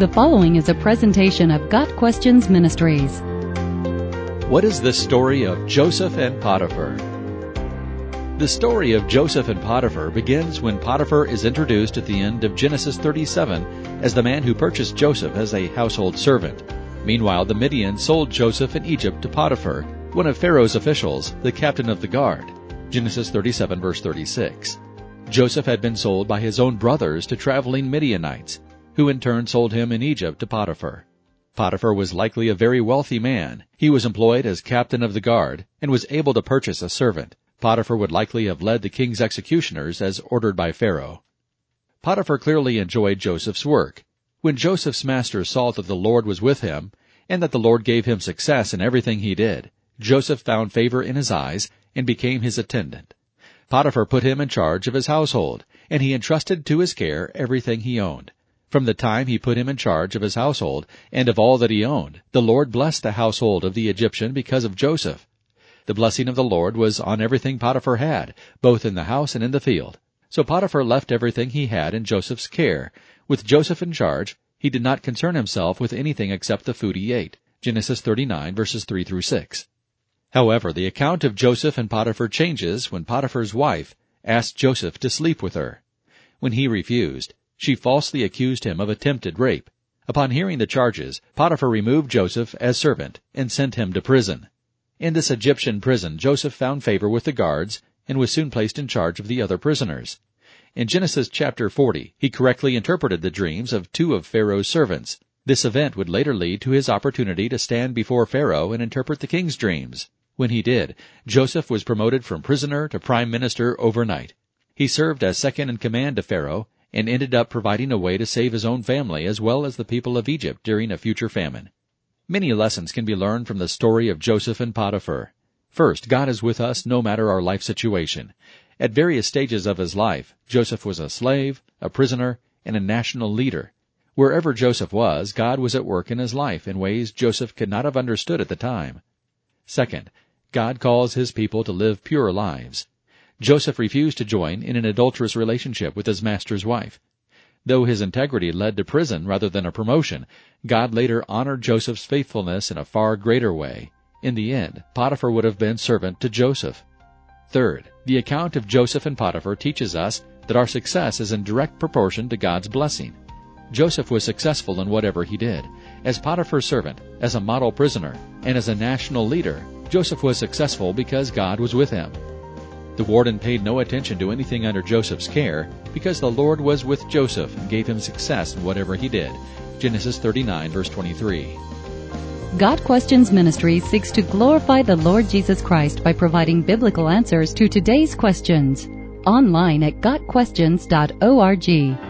The following is a presentation of Got Questions Ministries. What is the story of Joseph and Potiphar? The story of Joseph and Potiphar begins when Potiphar is introduced at the end of Genesis 37 as the man who purchased Joseph as a household servant. Meanwhile, the Midian sold Joseph in Egypt to Potiphar, one of Pharaoh's officials, the captain of the guard. Genesis 37 verse 36. Joseph had been sold by his own brothers to traveling Midianites, who in turn sold him in Egypt to Potiphar. Potiphar was likely a very wealthy man. He was employed as captain of the guard and was able to purchase a servant. Potiphar would likely have led the king's executioners as ordered by Pharaoh. Potiphar clearly enjoyed Joseph's work. When Joseph's master saw that the Lord was with him and that the Lord gave him success in everything he did, Joseph found favor in his eyes and became his attendant. Potiphar put him in charge of his household, and he entrusted to his care everything he owned. From the time he put him in charge of his household and of all that he owned, the Lord blessed the household of the Egyptian because of Joseph. The blessing of the Lord was on everything Potiphar had, both in the house and in the field. So Potiphar left everything he had in Joseph's care. With Joseph in charge, he did not concern himself with anything except the food he ate. Genesis 39 verses 3 through 6. However, the account of Joseph and Potiphar changes when Potiphar's wife asked Joseph to sleep with her. When he refused, she falsely accused him of attempted rape. Upon hearing the charges, Potiphar removed Joseph as servant and sent him to prison. In this Egyptian prison, Joseph found favor with the guards and was soon placed in charge of the other prisoners. In Genesis chapter 40, he correctly interpreted the dreams of two of Pharaoh's servants. This event would later lead to his opportunity to stand before Pharaoh and interpret the king's dreams. When he did, Joseph was promoted from prisoner to prime minister overnight. He served as second in command to Pharaoh and ended up providing a way to save his own family as well as the people of Egypt during a future famine. Many lessons can be learned from the story of Joseph and Potiphar. First, God is with us no matter our life situation. At various stages of his life, Joseph was a slave, a prisoner, and a national leader. Wherever Joseph was, God was at work in his life in ways Joseph could not have understood at the time. Second, God calls his people to live pure lives. Joseph refused to join in an adulterous relationship with his master's wife. Though his integrity led to prison rather than a promotion, God later honored Joseph's faithfulness in a far greater way. In the end, Potiphar would have been servant to Joseph. Third, the account of Joseph and Potiphar teaches us that our success is in direct proportion to God's blessing. Joseph was successful in whatever he did. As Potiphar's servant, as a model prisoner, and as a national leader, Joseph was successful because God was with him. The warden paid no attention to anything under Joseph's care because the Lord was with Joseph and gave him success in whatever he did. Genesis 39 verse 23. Got Questions Ministry seeks to glorify the Lord Jesus Christ by providing biblical answers to today's questions. Online at GotQuestions.org.